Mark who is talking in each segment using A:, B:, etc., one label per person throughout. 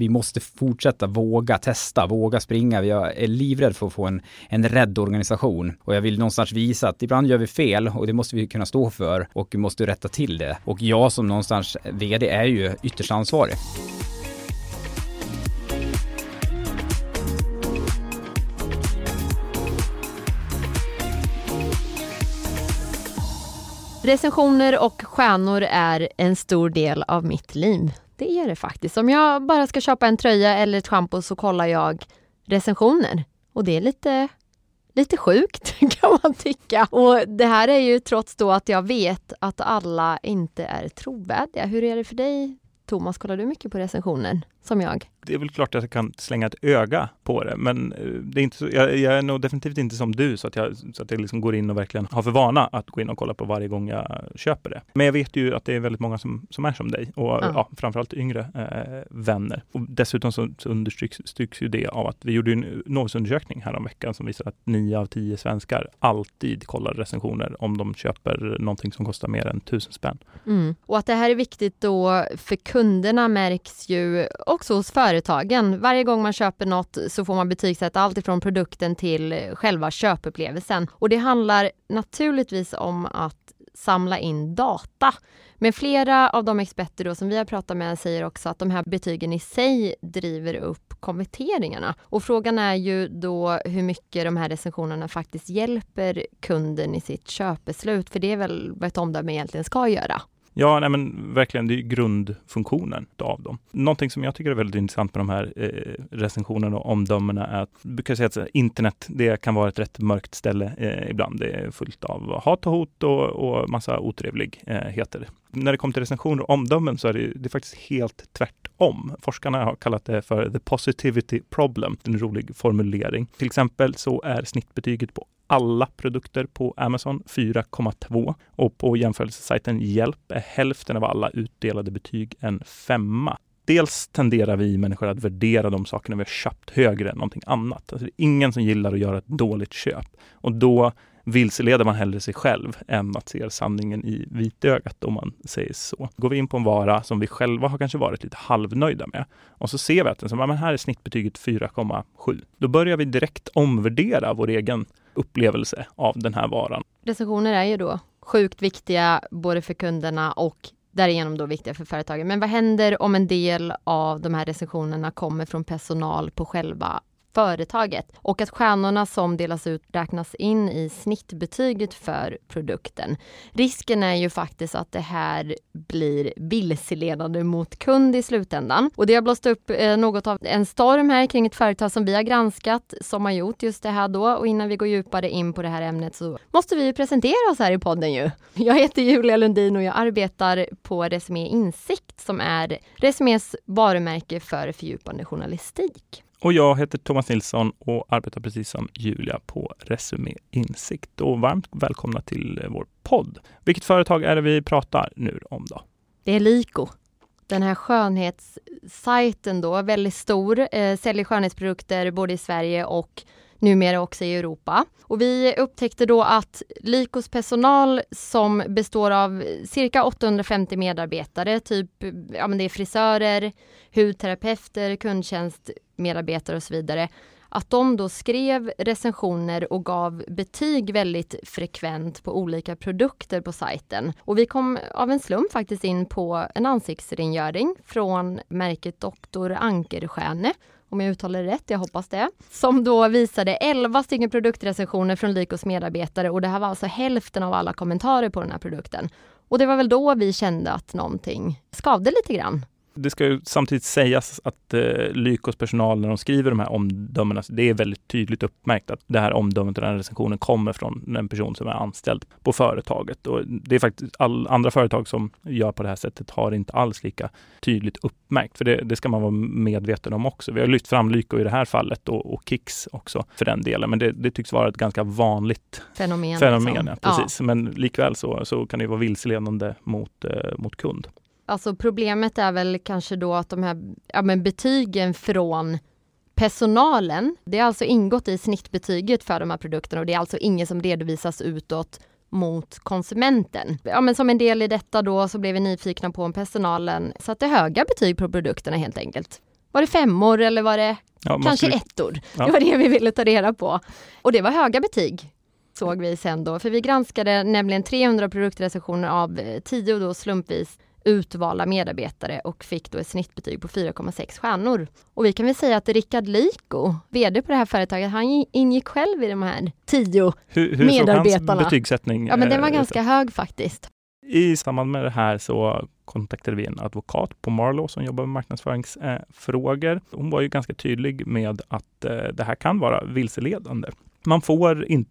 A: vi måste fortsätta våga testa, våga springa. Jag är livrädd för att få en, en rädd organisation och jag vill någonstans visa att ibland gör vi fel och det måste vi kunna stå för och vi måste rätta till det. Och jag som någonstans VD är ju ytterst ansvarig.
B: Recensioner och stjärnor är en stor del av mitt liv. Det är det faktiskt. Om jag bara ska köpa en tröja eller ett schampo så kollar jag recensioner. Och det är lite, lite sjukt kan man tycka. Och det här är ju trots då att jag vet att alla inte är trovärdiga. Hur är det för dig Thomas, kollar du mycket på recensioner som jag?
C: Det är väl klart att jag kan slänga ett öga på det, men eh, det är inte så, jag, jag är nog definitivt inte som du så att jag, så att jag liksom går in och verkligen har för vana att gå in och kolla på varje gång jag köper det. Men jag vet ju att det är väldigt många som, som är som dig och ja. Ja, framförallt yngre eh, vänner. Och dessutom så, så understryks ju det av att vi gjorde en Novusundersökning häromveckan som visar att nio av tio svenskar alltid kollar recensioner om de köper någonting som kostar mer än tusen spänn.
B: Mm. Och att det här är viktigt då för kunderna märks ju också hos företagen. Varje gång man köper något så får man betygsätta allt ifrån produkten till eh, själva köpupplevelsen. Och det handlar naturligtvis om att samla in data. Men flera av de experter då som vi har pratat med säger också att de här betygen i sig driver upp konverteringarna. Och frågan är ju då hur mycket de här recensionerna faktiskt hjälper kunden i sitt köpbeslut. För det är väl vad ett omdöme egentligen ska göra.
C: Ja, nej men verkligen, det är grundfunktionen av dem. Någonting som jag tycker är väldigt intressant med de här eh, recensionerna och omdömena är att, du brukar säga att internet, det kan vara ett rätt mörkt ställe eh, ibland. Det är fullt av hat och hot och, och massa otrevligheter. Eh, När det kommer till recensioner och omdömen så är det, det är faktiskt helt tvärtom. Forskarna har kallat det för the positivity problem, en rolig formulering. Till exempel så är snittbetyget på alla produkter på Amazon 4,2 och på jämförelsesajten Hjälp är hälften av alla utdelade betyg en femma. Dels tenderar vi människor att värdera de sakerna vi har köpt högre än någonting annat. Alltså det är ingen som gillar att göra ett dåligt köp och då vilseleder man hellre sig själv än att se sanningen i vitögat om man säger så. Går vi in på en vara som vi själva har kanske varit lite halvnöjda med och så ser vi att den, så, men här är snittbetyget 4,7. Då börjar vi direkt omvärdera vår egen upplevelse av den här varan.
B: Recensioner är ju då sjukt viktiga både för kunderna och därigenom då viktiga för företagen. Men vad händer om en del av de här recensionerna kommer från personal på själva företaget och att stjärnorna som delas ut räknas in i snittbetyget för produkten. Risken är ju faktiskt att det här blir vilseledande mot kund i slutändan. Och det har blåst upp eh, något av en storm här kring ett företag som vi har granskat som har gjort just det här då. Och innan vi går djupare in på det här ämnet så måste vi presentera oss här i podden ju. Jag heter Julia Lundin och jag arbetar på Resumé Insikt som är Resumés varumärke för fördjupande journalistik.
C: Och jag heter Thomas Nilsson och arbetar precis som Julia på Resumé Insikt. Och varmt välkomna till vår podd. Vilket företag är det vi pratar nu om då?
B: Det är Lyko. Den här skönhetssajten då, väldigt stor, eh, säljer skönhetsprodukter både i Sverige och numera också i Europa. Och vi upptäckte då att Lykos personal som består av cirka 850 medarbetare, typ ja, men det är frisörer, hudterapeuter, kundtjänst, medarbetare och så vidare, att de då skrev recensioner och gav betyg väldigt frekvent på olika produkter på sajten. Och vi kom av en slump faktiskt in på en ansiktsrengöring från märket Dr. Ankerstjärne om jag uttalar det rätt, jag hoppas det, som då visade 11 stycken produktrecensioner från Lykos medarbetare och det här var alltså hälften av alla kommentarer på den här produkten. Och det var väl då vi kände att någonting skavde lite grann
C: det ska ju samtidigt sägas att eh, Lykos personal när de skriver de här omdömena, det är väldigt tydligt uppmärkt att det här omdömet och den här recensionen kommer från en person som är anställd på företaget. Och det är faktiskt all, andra företag som gör på det här sättet har inte alls lika tydligt uppmärkt. För det, det ska man vara medveten om också. Vi har lyft fram Lyko i det här fallet och, och Kicks också för den delen. Men det, det tycks vara ett ganska vanligt
B: fenomen.
C: fenomen liksom. ja, precis. Ja. Men likväl så, så kan det vara vilseledande mot, eh, mot kund.
B: Alltså problemet är väl kanske då att de här ja, men betygen från personalen, det har alltså ingått i snittbetyget för de här produkterna och det är alltså inget som redovisas utåt mot konsumenten. Ja, men som en del i detta då så blev vi nyfikna på om personalen satte höga betyg på produkterna helt enkelt. Var det femmor eller var det
C: Ja,
B: kanske
C: skulle-
B: ettor?
C: Ja.
B: Det var det vi ville ta reda på. Och det var höga betyg såg vi sen då, för vi granskade nämligen 300 produktrecensioner av eh, 10 då slumpvis utvalda medarbetare och fick då ett snittbetyg på 4,6 stjärnor. Och vi kan väl säga att Rickard Lyko, VD på det här företaget, han ingick själv i de här 10.
C: Hur, hur såg hans
B: Medarbetarna.
C: betygssättning
B: Ja men den var
C: eh,
B: ganska hög faktiskt.
C: I samband med det här så kontaktade vi en advokat på Marlow som jobbar med marknadsföringsfrågor. Hon var ju ganska tydlig med att eh, det här kan vara vilseledande. Man får inte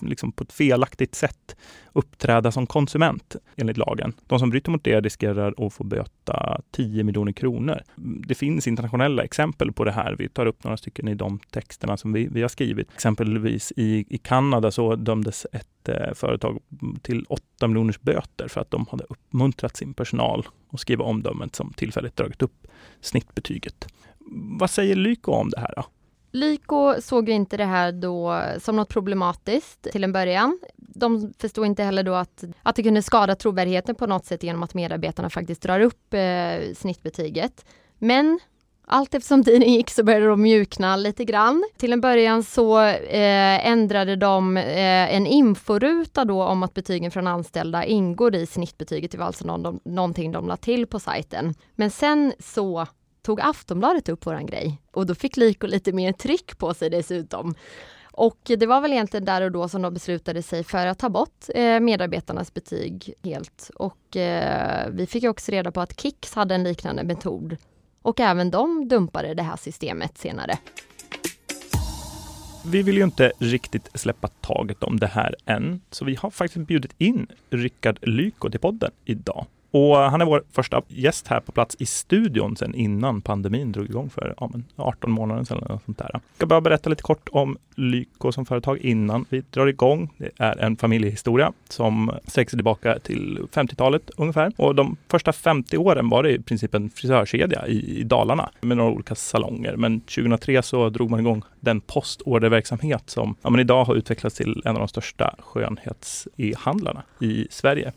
C: liksom på ett felaktigt sätt uppträda som konsument enligt lagen. De som bryter mot det riskerar att få böta 10 miljoner kronor. Det finns internationella exempel på det här. Vi tar upp några stycken i de texterna som vi, vi har skrivit. Exempelvis i, i Kanada så dömdes ett eh, företag till 8 miljoners böter för att de hade uppmuntrat sin personal att skriva omdömet som tillfälligt dragit upp snittbetyget. Vad säger Lyko om det här? Då?
B: Lyko såg ju inte det här då som något problematiskt till en början. De förstod inte heller då att, att det kunde skada trovärdigheten på något sätt genom att medarbetarna faktiskt drar upp eh, snittbetyget. Men allt eftersom tiden gick så började de mjukna lite grann. Till en början så eh, ändrade de eh, en inforuta då om att betygen från anställda ingår i snittbetyget. Det var alltså någon, de, någonting de la till på sajten. Men sen så tog Aftonbladet upp våran grej och då fick Lyko lite mer tryck på sig dessutom. Och det var väl egentligen där och då som de beslutade sig för att ta bort eh, medarbetarnas betyg helt. Och eh, vi fick också reda på att Kicks hade en liknande metod och även de dumpade det här systemet senare.
C: Vi vill ju inte riktigt släppa taget om det här än, så vi har faktiskt bjudit in Rickard Lyko till podden idag. Och han är vår första gäst här på plats i studion sedan innan pandemin drog igång för ja, men 18 månader sedan. Eller något sånt där. Jag ska bara berätta lite kort om Lyko som företag innan vi drar igång. Det är en familjehistoria som sträcker sig tillbaka till 50-talet ungefär. Och de första 50 åren var det i princip en frisörkedja i, i Dalarna med några olika salonger. Men 2003 så drog man igång den postorderverksamhet som ja, men idag har utvecklats till en av de största skönhets-e-handlarna i Sverige.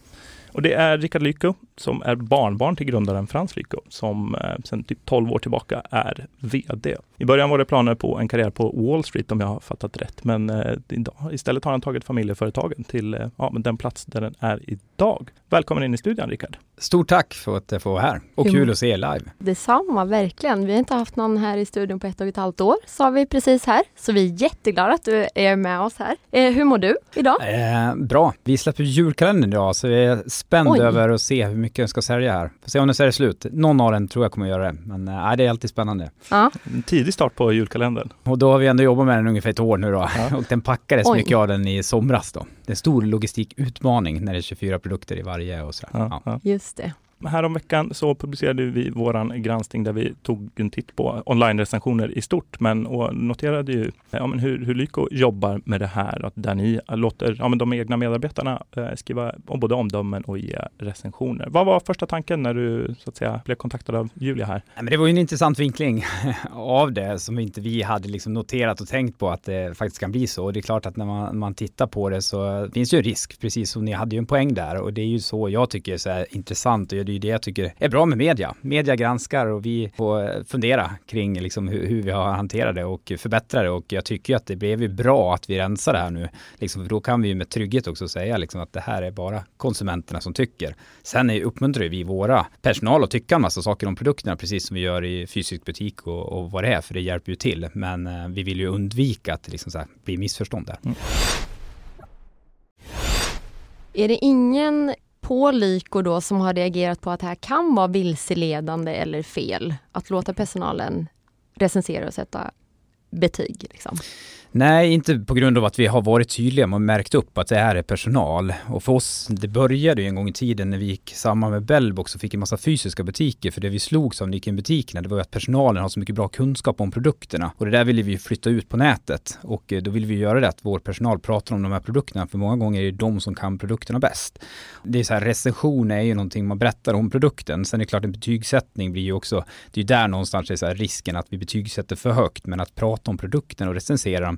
C: Och det är Rickard Lyko som är barnbarn till grundaren Frans Lyko som eh, sedan typ 12 år tillbaka är VD. I början var det planer på en karriär på Wall Street om jag har fattat rätt, men eh, idag, istället har han tagit familjeföretagen till eh, ja, men den plats där den är idag. Välkommen in i studion Rickard.
A: Stort tack för att jag får vara här och kul att se er live.
B: Detsamma, verkligen. Vi har inte haft någon här i studion på ett och ett halvt år, sa vi precis här. Så vi är jätteglada att du är med oss här. Eh, hur mår du idag?
A: Eh, bra, vi släpper julkalendern idag så vi är spänd
B: Oj.
A: över att se hur mycket jag ska sälja här. Får se om det säljer slut. Någon av den tror jag kommer göra det, men eh, det är alltid spännande.
B: Ja,
C: En tidig start på julkalendern.
A: Och då har vi ändå jobbat med den ungefär ett år nu då.
C: Ja.
A: Och den packades
B: Oj.
A: mycket av den i somras då. Det är en stor logistikutmaning när det är 24 produkter i varje och sådär.
C: Ja.
A: ja.
B: just det.
C: Häromveckan så publicerade vi våran granskning där vi tog en titt på online-recensioner i stort, men och noterade ju ja, men hur, hur Lyko jobbar med det här, att där ni låter ja, men de egna medarbetarna eh, skriva om både omdömen och ge recensioner. Vad var första tanken när du så att säga blev kontaktad av Julia här?
A: Ja, Men det var ju en intressant vinkling av det som inte vi hade liksom noterat och tänkt på att det faktiskt kan bli så. Och det är klart att när man, man tittar på det så finns ju en risk, precis som ni hade ju en poäng där. Och det är ju så jag tycker är så här intressant och det är det jag tycker är bra med media. Media granskar och vi får eh, fundera kring liksom hur, hur vi har hanterat det och förbättra det. Och jag tycker ju att det blev ju bra att vi rensar det här nu. Liksom, då kan vi ju med trygghet också säga liksom att det här är bara konsumenterna som tycker. Sen är, uppmuntrar vi våra personal att tycka en massa saker om produkterna, precis som vi gör i fysisk butik och, och vad det är, för det hjälper ju till. Men eh, vi vill ju undvika att det liksom så här blir missförstånd där. Mm.
B: Är det ingen på Lyko då som har reagerat på att det här kan vara vilseledande eller fel? Att låta personalen recensera och sätta betyg liksom?
A: Nej, inte på grund av att vi har varit tydliga och märkt upp att det här är personal. Och för oss, det började ju en gång i tiden när vi gick samman med Bellbox och fick en massa fysiska butiker. För det vi slogs av när vi gick in i butikerna, det var ju att personalen har så mycket bra kunskap om produkterna. Och det där ville vi ju flytta ut på nätet. Och eh, då vill vi göra det att vår personal pratar om de här produkterna, för många gånger är det de som kan produkterna bäst. Det är så här, recension är ju någonting man berättar om produkten. Sen är det klart en betygssättning blir ju också, det är ju där någonstans är så här risken att vi betygsätter för högt, men att prata prata om produkten och recensera dem.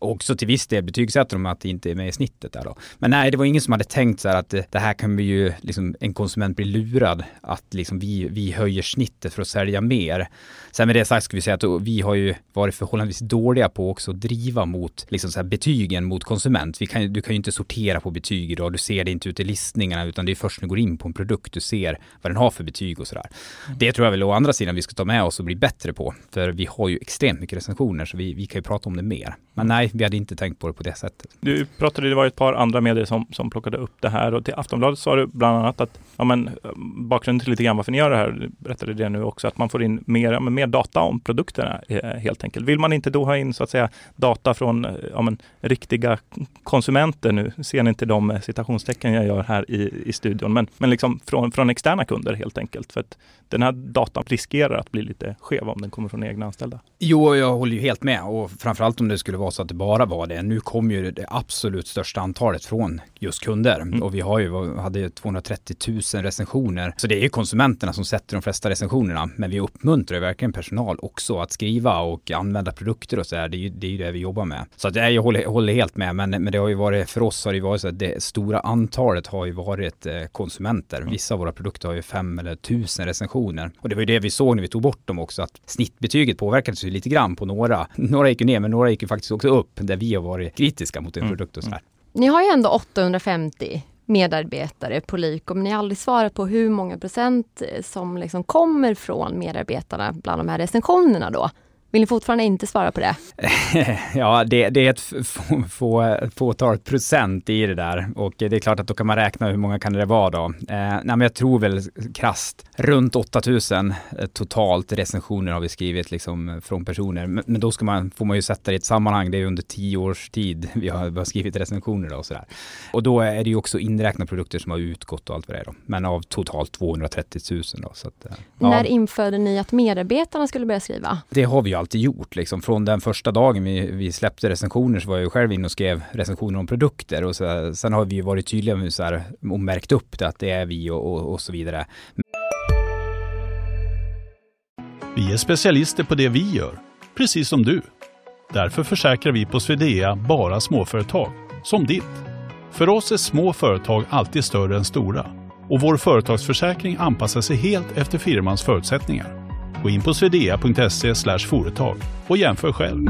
A: Och också till viss del betygsätter de att det inte är med i snittet där då. Men nej, det var ingen som hade tänkt så här att det, det här kan vi ju, liksom en konsument bli lurad att liksom vi, vi höjer snittet för att sälja mer. Sen med det sagt ska vi säga att vi har ju varit förhållandevis dåliga på också att driva mot liksom så här betygen mot konsument. Vi kan, du kan ju inte sortera på betyg idag. Du ser det inte ute i listningarna utan det är först när du går in på en produkt du ser vad den har för betyg och sådär. Mm. Det tror jag väl å andra sidan vi ska ta med oss och bli bättre på. För vi har ju extremt mycket recensioner så vi, vi kan ju prata om det mer. Men nej, vi hade inte tänkt på det på det sättet.
C: Du pratade, det var ett par andra medier som, som plockade upp det här och till Aftonbladet sa du bland annat att ja, men, bakgrunden till lite grann varför ni gör det här, du berättade det nu också, att man får in mer, ja, mer data om produkterna eh, helt enkelt. Vill man inte då ha in så att säga data från eh, ja, men, riktiga konsumenter nu, ser ni inte de citationstecken jag gör här i, i studion, men, men liksom från, från externa kunder helt enkelt. För att den här datan riskerar att bli lite skev om den kommer från egna anställda.
A: Jo, jag håller ju helt med och framförallt om det skulle vara så att det bara var det. Nu kommer ju det absolut största antalet från just kunder mm. och vi har ju, hade 230 000 recensioner. Så det är ju konsumenterna som sätter de flesta recensionerna. Men vi uppmuntrar ju verkligen personal också att skriva och använda produkter och så här. Det är ju det, är det vi jobbar med. Så att, jag håller, håller helt med, men, men det har ju varit, för oss har det ju varit så att det stora antalet har ju varit eh, konsumenter. Mm. Vissa av våra produkter har ju fem eller tusen recensioner. Och det var ju det vi såg när vi tog bort dem också, att snittbetyget påverkades ju lite grann på några. Några gick ju ner, men några gick ju faktiskt också upp, där vi har varit kritiska mot en mm. produkt och så här.
B: Ni har ju ändå 850 medarbetare på Lyko, men ni har aldrig svarat på hur många procent som liksom kommer från medarbetarna bland de här recensionerna då. Vill ni fortfarande inte svara på det?
A: ja, det, det är ett få, få, fåtal procent i det där och det är klart att då kan man räkna hur många kan det vara då. Eh, nej, men jag tror väl krast runt 8000 eh, totalt recensioner har vi skrivit liksom från personer. Men, men, då ska man, får man ju sätta det i ett sammanhang. Det är under tio års tid vi har, vi har skrivit recensioner då och sådär. Och då är det ju också inräknat produkter som har utgått och allt vad det är då. Men av totalt 230 000 då. Så att,
B: eh, ja. När införde ni att medarbetarna skulle börja skriva?
A: Det har vi alltid gjort. Liksom. Från den första dagen vi, vi släppte recensioner så var jag ju själv inne och skrev recensioner om produkter. Och så, sen har vi varit tydliga med så här, och märkt upp det, att det är vi och, och, och så vidare.
D: Vi är specialister på det vi gör, precis som du. Därför försäkrar vi på Swedea bara småföretag, som ditt. För oss är små företag alltid större än stora och vår företagsförsäkring anpassar sig helt efter firmans förutsättningar. Gå in på swedea.se företag och jämför själv.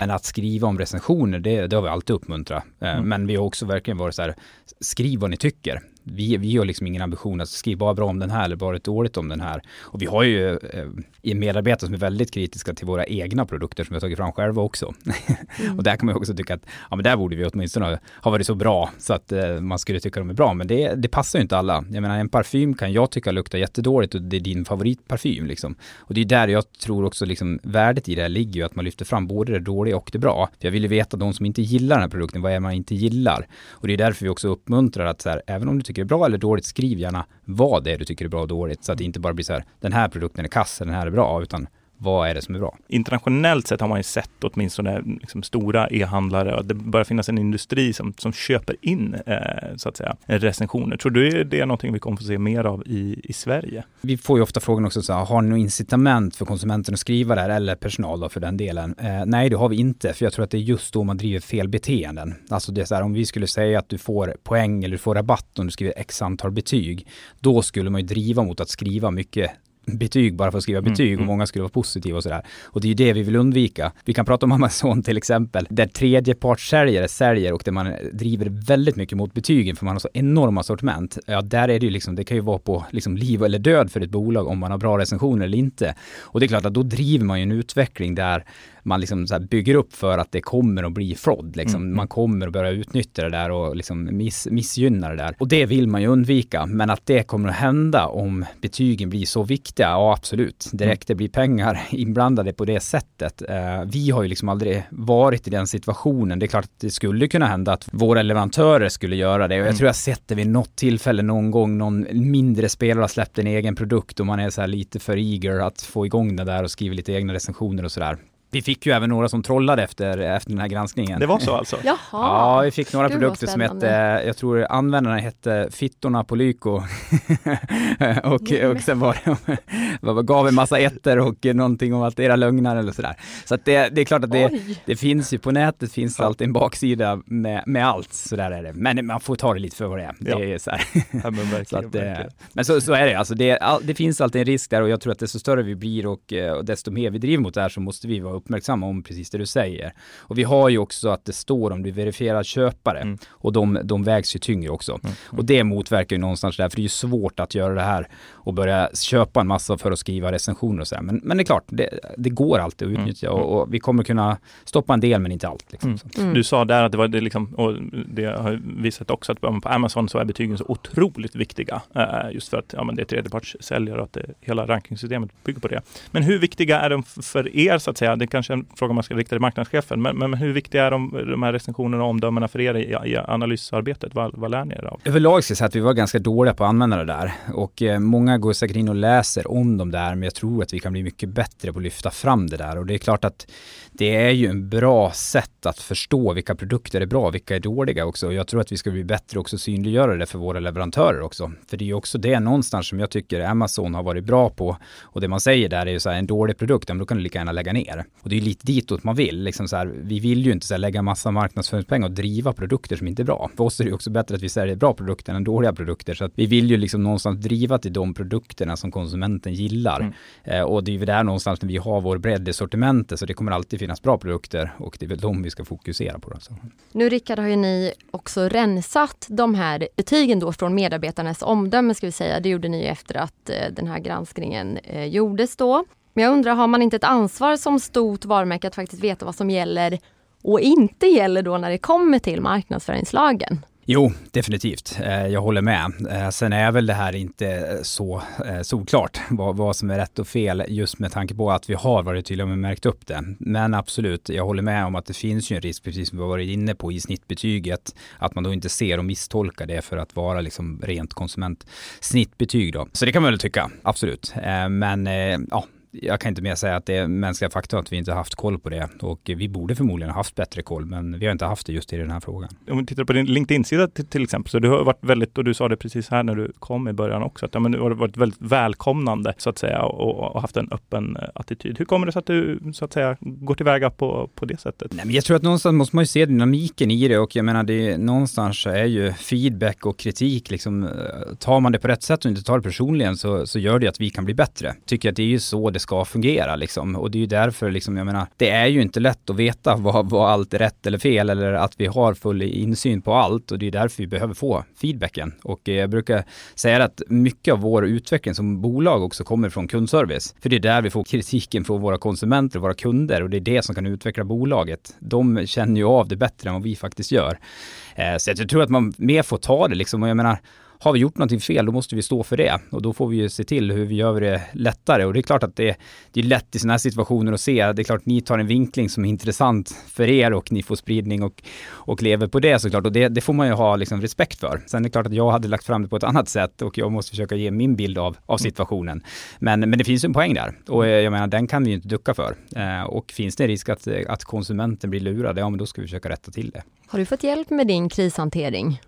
A: Men att skriva om recensioner, det, det har vi alltid uppmuntrat. Eh, mm. Men vi har också verkligen varit så här, skriv vad ni tycker vi, vi har liksom ingen ambition att skriva bara bra om den här eller bara dåligt om den här. Och vi har ju eh, medarbetare som är väldigt kritiska till våra egna produkter som vi har tagit fram själva också. Mm. och där kan man också tycka att ja, men där borde vi åtminstone ha varit så bra så att eh, man skulle tycka de är bra. Men det, det passar ju inte alla. Jag menar en parfym kan jag tycka luktar jättedåligt och det är din favoritparfym liksom. Och det är där jag tror också liksom värdet i det här ligger ju att man lyfter fram både det dåliga och det bra. För jag vill ju veta de som inte gillar den här produkten, vad är man inte gillar? Och det är därför vi också uppmuntrar att så här, även om du tycker är bra eller dåligt, skriv gärna vad det är du tycker är bra och dåligt. Så att det inte bara blir så här, den här produkten är kass, den här är bra, utan vad är det som är bra?
C: Internationellt sett har man ju sett åtminstone liksom stora e-handlare och det börjar finnas en industri som, som köper in eh, så att säga recensioner. Tror du det är någonting vi kommer få se mer av i, i Sverige?
A: Vi får ju ofta frågan också, så här, har ni något incitament för konsumenten att skriva det här eller personal då för den delen? Eh, nej, det har vi inte, för jag tror att det är just då man driver fel beteenden. Alltså det är så här, om vi skulle säga att du får poäng eller du får rabatt om du skriver x antal betyg, då skulle man ju driva mot att skriva mycket betyg bara för att skriva mm, betyg mm, och många skulle vara positiva och sådär. Och det är ju det vi vill undvika. Vi kan prata om Amazon till exempel, där tredjepartssäljare säljer och där man driver väldigt mycket mot betygen för man har så enorma sortiment. Ja, där är det ju liksom, det kan ju vara på liksom liv eller död för ett bolag om man har bra recensioner eller inte. Och det är klart att då driver man ju en utveckling där man liksom bygger upp för att det kommer att bli fraud. Liksom. Mm. Man kommer att börja utnyttja det där och liksom miss, missgynna det där. Och det vill man ju undvika. Men att det kommer att hända om betygen blir så viktiga, ja absolut. Direkt det blir pengar inblandade på det sättet. Uh, vi har ju liksom aldrig varit i den situationen. Det är klart att det skulle kunna hända att våra leverantörer skulle göra det. Och jag mm. tror jag sett det vid något tillfälle någon gång, någon mindre spelare har släppt en egen produkt och man är så här lite för eager att få igång det där och skriver lite egna recensioner och sådär. Vi fick ju även några som trollade efter, efter den här granskningen.
C: Det var så alltså?
B: Jaha.
A: Ja, vi fick några
B: Gud,
A: produkter som hette, jag tror användarna hette Fittorna på Lyko. och, och sen var det, vad- gav en massa ettor och någonting om att era lögner eller sådär. Så att det, det är klart att det, det finns ju på nätet finns det
C: Ja.
A: alltid en baksida med, med allt. Så där är det. Men man får ta det lite för vad det är. Det
C: Ja.
A: är så här.
C: Ja, men verkligen,
A: Så att, eh,
C: verkligen.
A: men så, så är det, alltså det, all, det finns alltid en risk där och jag tror att desto större vi blir och, eh, och desto mer vi driver mot det här så måste vi vara uppmärksamma om precis det du säger. Och vi har ju också att det står om du är verifierad köpare
C: Mm.
A: och de, de vägs ju tyngre också.
C: Mm.
A: Och det motverkar ju någonstans där, för det är ju svårt att göra det här och börja köpa en massa för att skriva recensioner och sådär. Men, men det är klart, det, det går alltid att
C: Mm.
A: utnyttja och, och vi kommer kunna stoppa en del men inte allt. Liksom.
C: Mm.
B: Mm.
C: Du sa där att det var det liksom, och det har ju visat också att på Amazon så är betygen så otroligt viktiga. eh, Just för att ja, men det är tredjepartssäljare och att det, hela rankingsystemet bygger på det. Men hur viktiga är de för er så att säga? Det kanske är en fråga man ska rikta till marknadschefen. Men, men hur viktiga är de, de här recensionerna och omdömena för er i, i analysarbetet? Vad, vad lär ni er av?
A: Överlag ska jag säga att vi var ganska dåliga på att använda det där och eh, många går säkert in och läser om de där men jag tror att vi kan bli mycket bättre på att lyfta fram det där och det är klart att det är ju en bra sätt att förstå vilka produkter är bra, vilka är dåliga också jag tror att vi ska bli bättre också synliggöra det för våra leverantörer också. För det är ju också det någonstans som jag tycker Amazon har varit bra på och det man säger där är ju så här en dålig produkt, men då kan du lika gärna lägga ner. Och det är ju lite ditåt man vill, liksom så här, vi vill ju inte så här, lägga massa marknadsföringspengar och driva produkter som inte är bra. För oss är det ju också bättre att vi säljer bra produkter än dåliga produkter. Så att vi vill ju liksom någonstans driva till de produkterna som konsumenten gillar.
C: Mm.
A: Eh, och det är ju där någonstans när vi har vår bredd i sortimentet, så det kommer alltid finnas bra produkter och det är väl de vi ska fokusera på. Då.
B: Nu Rickard har ju ni också rensat de här betygen då från medarbetarnas omdöme ska vi säga. Det gjorde ni efter att eh, den här granskningen eh, gjordes då. Men jag undrar, har man inte ett ansvar som stort varumärke att faktiskt veta vad som gäller och inte gäller då när det kommer till marknadsföringslagen?
A: Jo, definitivt. Eh, jag håller med. Eh, sen är väl det här inte eh, så solklart vad, vad som är rätt och fel just med tanke på att vi har varit tydliga med märkt upp det. Men absolut, jag håller med om att det finns ju en risk, precis som vi har varit inne på i snittbetyget, att man då inte ser och misstolkar det för att vara liksom rent konsumentsnittbetyg då. Så det kan man väl tycka, absolut. Men ja, jag kan inte mer säga att det är mänskliga faktorn att vi inte haft koll på det och vi borde förmodligen ha haft bättre koll men vi har inte haft det just i den här frågan.
C: Om vi tittar på din LinkedIn-sida till, till exempel, så du har varit väldigt, och du sa det precis här när du kom i början också, att ja, men du har varit väldigt välkomnande så att säga och, och haft en öppen eh, attityd. Hur kommer det sig att du så att säga går tillväga på, på det sättet?
A: Nej, men jag tror att någonstans måste man ju se dynamiken i det och jag menar det är, någonstans är ju feedback och kritik liksom, eh, tar man det på rätt sätt och inte tar det personligen så, så gör det att vi kan bli bättre. Tycker att det är ju så det ska fungera liksom och det är ju därför liksom, jag menar, det är ju inte lätt att veta vad, vad allt är rätt eller fel eller att vi har full insyn på allt och det är därför vi behöver få feedbacken och eh, jag brukar säga att mycket av vår utveckling som bolag också kommer från kundservice. För det är där vi får kritiken från våra konsumenter och våra kunder och det är det som kan utveckla bolaget. De känner ju av det bättre än vad vi faktiskt gör. Eh, så jag tror att man mer får ta det liksom och jag menar har vi gjort någonting fel, då måste vi stå för det. Och då får vi ju se till hur vi gör det lättare. Och det är klart att det, det är lätt i sådana här situationer att se. Det är klart att ni tar en vinkling som är intressant för er och ni får spridning och, och lever på det såklart. Och det, det får man ju ha liksom respekt för. Sen är det klart att jag hade lagt fram det på ett annat sätt och jag måste försöka ge min bild av, av situationen. Men, men det finns ju en poäng där. Och eh, jag menar, den kan vi ju inte ducka för. Eh, och finns det en risk att, att konsumenten blir lurad, ja men då ska vi försöka rätta till det.
B: Har du fått hjälp med din krishantering?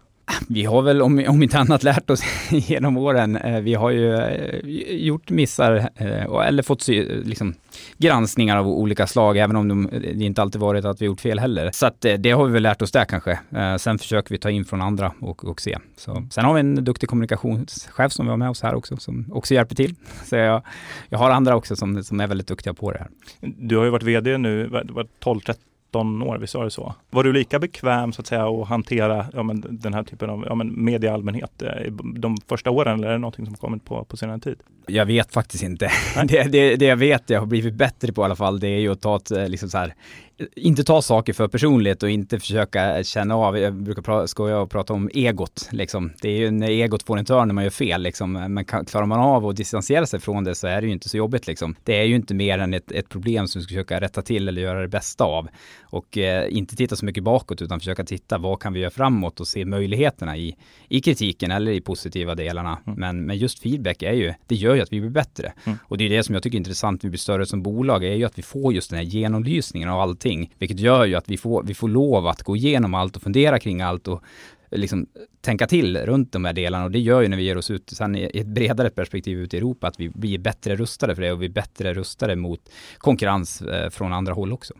A: Vi har väl om, om inte annat lärt oss genom åren. Eh, vi har ju eh, gjort missar eh, eller fått liksom, granskningar av olika slag, även om de, det inte alltid varit att vi gjort fel heller. Så att det har vi väl lärt oss där kanske. Sen försöker vi ta in från andra och, och se. Så, sen har vi en duktig kommunikationschef som vi har med oss här också, som också hjälper till. Så jag, jag har andra också som, som är väldigt duktiga på det här.
C: Du har ju varit VD nu, 12-13 vad, 12-13 år, visst var det så? Var du lika bekväm så att säga att hantera ja, men, den här typen av ja, men, media i allmänhet eh, de första åren eller är det någonting som kommit på, på senare tid?
A: Jag vet faktiskt inte. Det, det, det jag vet jag har blivit bättre på i alla fall, det är ju att ta ett eh, liksom så här, inte ta saker för personligt och inte försöka känna av, jag brukar pra, skoja och prata om egot liksom. Det är ju när egot får en törn när man gör fel liksom. Men klarar man av att distansera sig från det så är det ju inte så jobbigt liksom. Det är ju inte mer än ett, ett problem som vi ska försöka rätta till eller göra det bästa av. Och eh, inte titta så mycket bakåt utan försöka titta vad kan vi göra framåt och se möjligheterna i, i kritiken eller i positiva delarna. Mm. Men, men just feedback är ju, det gör ju att vi blir bättre. Mm. Och det är det som jag tycker är intressant, vi blir större som bolag, är ju att vi får just den här genomlysningen av allting. Vilket gör ju att vi får, vi får lov att gå igenom allt och fundera kring allt och eh, liksom tänka till runt de här delarna och det gör ju när vi ger oss ut sen i ett bredare perspektiv ut i Europa att vi blir bättre rustade för det och vi är bättre rustade mot konkurrens eh, från andra håll också.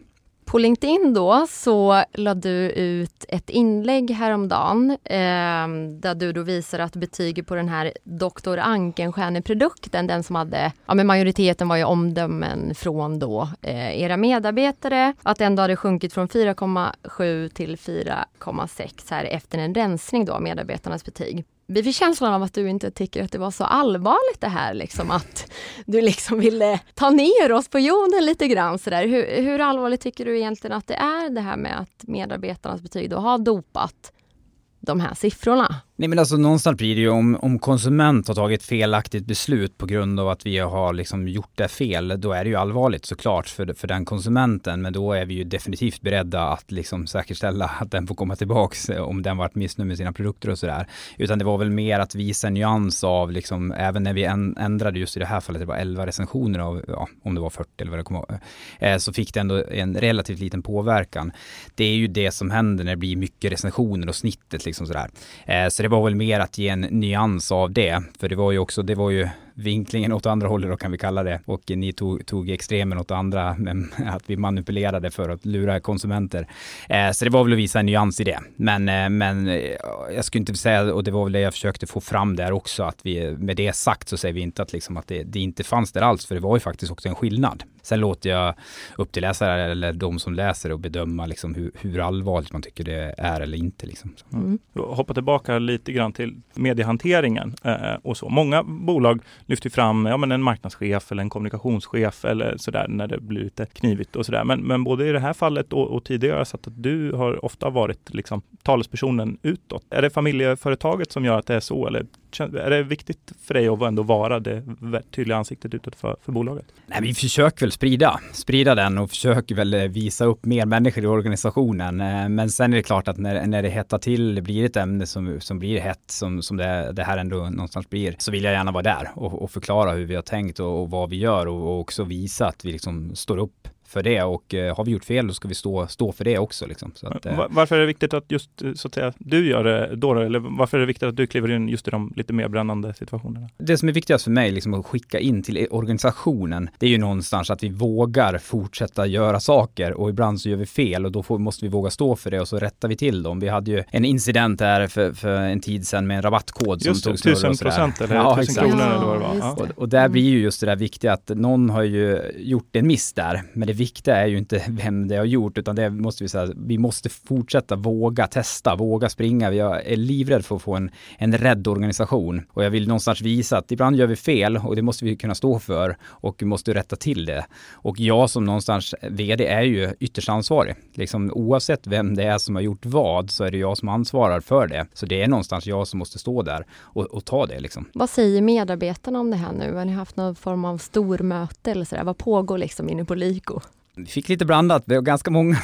B: På LinkedIn då så lade du ut ett inlägg häromdagen eh, där du då visar att betyget på den här Dr. Ankenstjärne-produkten, den som hade, ja men majoriteten var ju omdömen från då eh, era medarbetare, att den då hade sjunkit från 4,7 till 4,6 här efter en rensning då av medarbetarnas betyg vi fick känslan av att du inte tycker att det var så allvarligt det här liksom att du liksom ville ta ner oss på jorden lite grann sådär. Hur, hur allvarligt tycker du egentligen att det är det här med att medarbetarnas betyg då har dopat de här siffrorna?
A: Nej men alltså någonstans blir det ju om, om konsument har tagit felaktigt beslut på grund av att vi har liksom gjort det fel, då är det ju allvarligt såklart för, för den konsumenten. Men då är vi ju definitivt beredda att liksom säkerställa att den får komma tillbaks eh, om den varit missnöjd med sina produkter och sådär. Utan det var väl mer att visa en nyans av liksom, även när vi ändrade just i det här fallet, det var 11 recensioner av, ja, om det var 40 eller vad det kom eh, så fick det ändå en relativt liten påverkan. Det är ju det som händer när det blir mycket recensioner och snittet liksom sådär. Eh, så det var väl mer att ge en nyans av det. För det var ju också, det var ju vinklingen åt andra hållet då kan vi kalla det. Och ni tog, tog extremen åt andra, men att vi manipulerade för att lura konsumenter. Eh, så det var väl att visa en nyans i det. Men, eh, men eh, jag skulle inte säga, och det var väl det jag försökte få fram där också, att vi med det sagt så säger vi inte att, liksom att det, det inte fanns där alls, för det var ju faktiskt också en skillnad. Sen låter jag upp till läsare eller de som läser och bedöma liksom hur, hur allvarligt man tycker det är eller inte. Liksom.
C: Mm. Hoppa tillbaka lite grann till mediehanteringen eh, och så. Många bolag lyfter fram ja, men en marknadschef eller en kommunikationschef eller sådär när det blir lite knivigt och sådär. Men, men både i det här fallet och, och tidigare har sett att du har ofta varit liksom, talespersonen utåt. Är det familjeföretaget som gör att det är så eller är det viktigt för dig att ändå vara det tydliga ansiktet utåt för, för bolaget?
A: Nej, vi försöker väl sprida, sprida den och försöker väl eh, visa upp mer människor i organisationen. Eh, men sen är det klart att när, när det hettar till, det blir ett ämne som, som blir hett, som, som det, det här ändå någonstans blir, så vill jag gärna vara där och, och förklara hur vi har tänkt och, och vad vi gör och, och också visa att vi liksom står upp för det och eh, har vi gjort fel då ska vi stå, stå för det också. Liksom.
C: Att, eh. Varför är det viktigt att just så att säga, du gör det då? Eller varför är det viktigt att du kliver in just i de lite mer brännande situationerna?
A: Det som är viktigast för mig liksom, att skicka in till organisationen, det är ju någonstans att vi vågar fortsätta göra saker och ibland så gör vi fel och då får, måste vi våga stå för det och så rättar vi till dem. Vi hade ju en incident här för, för en tid sedan med en rabattkod
C: just som tog snurr tusen procent eller ja, tusen kronor ja, eller vad det var. Ja.
A: Och, och, där blir ju just det där viktiga att någon har ju gjort en miss där, men det viktiga är ju inte vem det har gjort, utan det måste vi säga, vi måste fortsätta våga testa, våga springa. Jag är livrädd för att få en, en rädd organisation och jag vill någonstans visa att ibland gör vi fel och det måste vi kunna stå för och vi måste rätta till det. Och jag som någonstans vd är ju ytterst ansvarig. Liksom, oavsett vem det är som har gjort vad så är det jag som ansvarar för det. Så det är någonstans jag som måste stå där och, och ta det. Liksom.
B: Vad säger medarbetarna om det här nu? Har ni haft någon form av stormöte eller sådär? Vad pågår liksom inne på Lyko?
A: Vi fick lite blandat, det var ganska många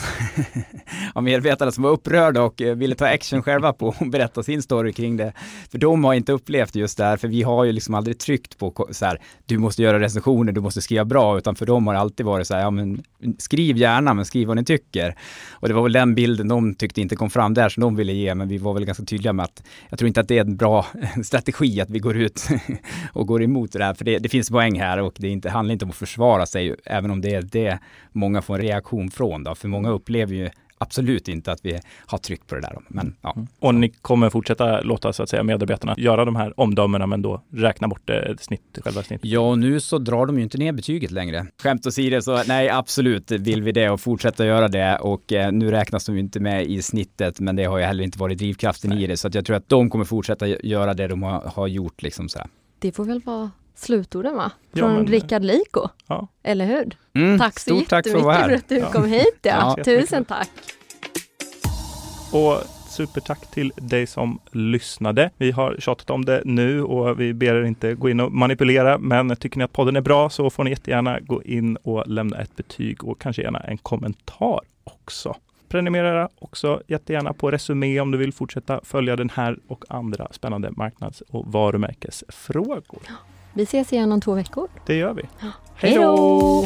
A: av medvetarna som var upprörda och eh, ville ta action själva på och berätta sin story kring det. För de har inte upplevt just det här, för vi har ju liksom aldrig tryckt på så här, du måste göra recensioner, du måste skriva bra, utan för dem har det alltid varit så här, ja men skriv gärna, men skriv vad ni tycker. Och det var väl den bilden de tyckte inte kom fram där som de ville ge, men vi var väl ganska tydliga med att jag tror inte att det är en bra strategi att vi går ut och går emot det här, för det, det finns poäng här och det inte, handlar inte om att försvara sig, även om det är det många får en reaktion från då, för många upplever ju absolut inte att vi har tryckt på det där. Men, ja. Mm.
C: Och ni kommer fortsätta låta så att säga medarbetarna göra de här omdömena men då räkna bort det, snitt, själva snitt?
A: Ja, och nu så drar de ju inte ner betyget längre. Skämt åsido så nej, absolut vill vi det och fortsätta göra det och eh, nu räknas de ju inte med i snittet men det har ju heller inte varit drivkraften nej. i det så att jag tror att de kommer fortsätta göra det de har, har gjort liksom så här.
B: Det får väl vara slutorden va?
C: Ja,
B: Från
C: men-
B: Rickard Leiko.
C: Ja.
B: Eller hur?
A: Mm,
B: Tack så
A: stort tack för
B: jättemycket för att du
C: Ja.
B: kom hit. Ja.
C: Ja,
B: Tusen tack.
C: Och supertack till dig som lyssnade. Vi har tjatat om det nu och vi ber er inte gå in och manipulera. Men tycker ni att podden är bra så får ni jättegärna gå in och lämna ett betyg och kanske gärna en kommentar också. Prenumerera också jättegärna på Resumé om du vill fortsätta följa den här och andra spännande marknads och varumärkesfrågor.
B: Vi ses igen om två veckor.
C: Det gör vi.
B: Hej då!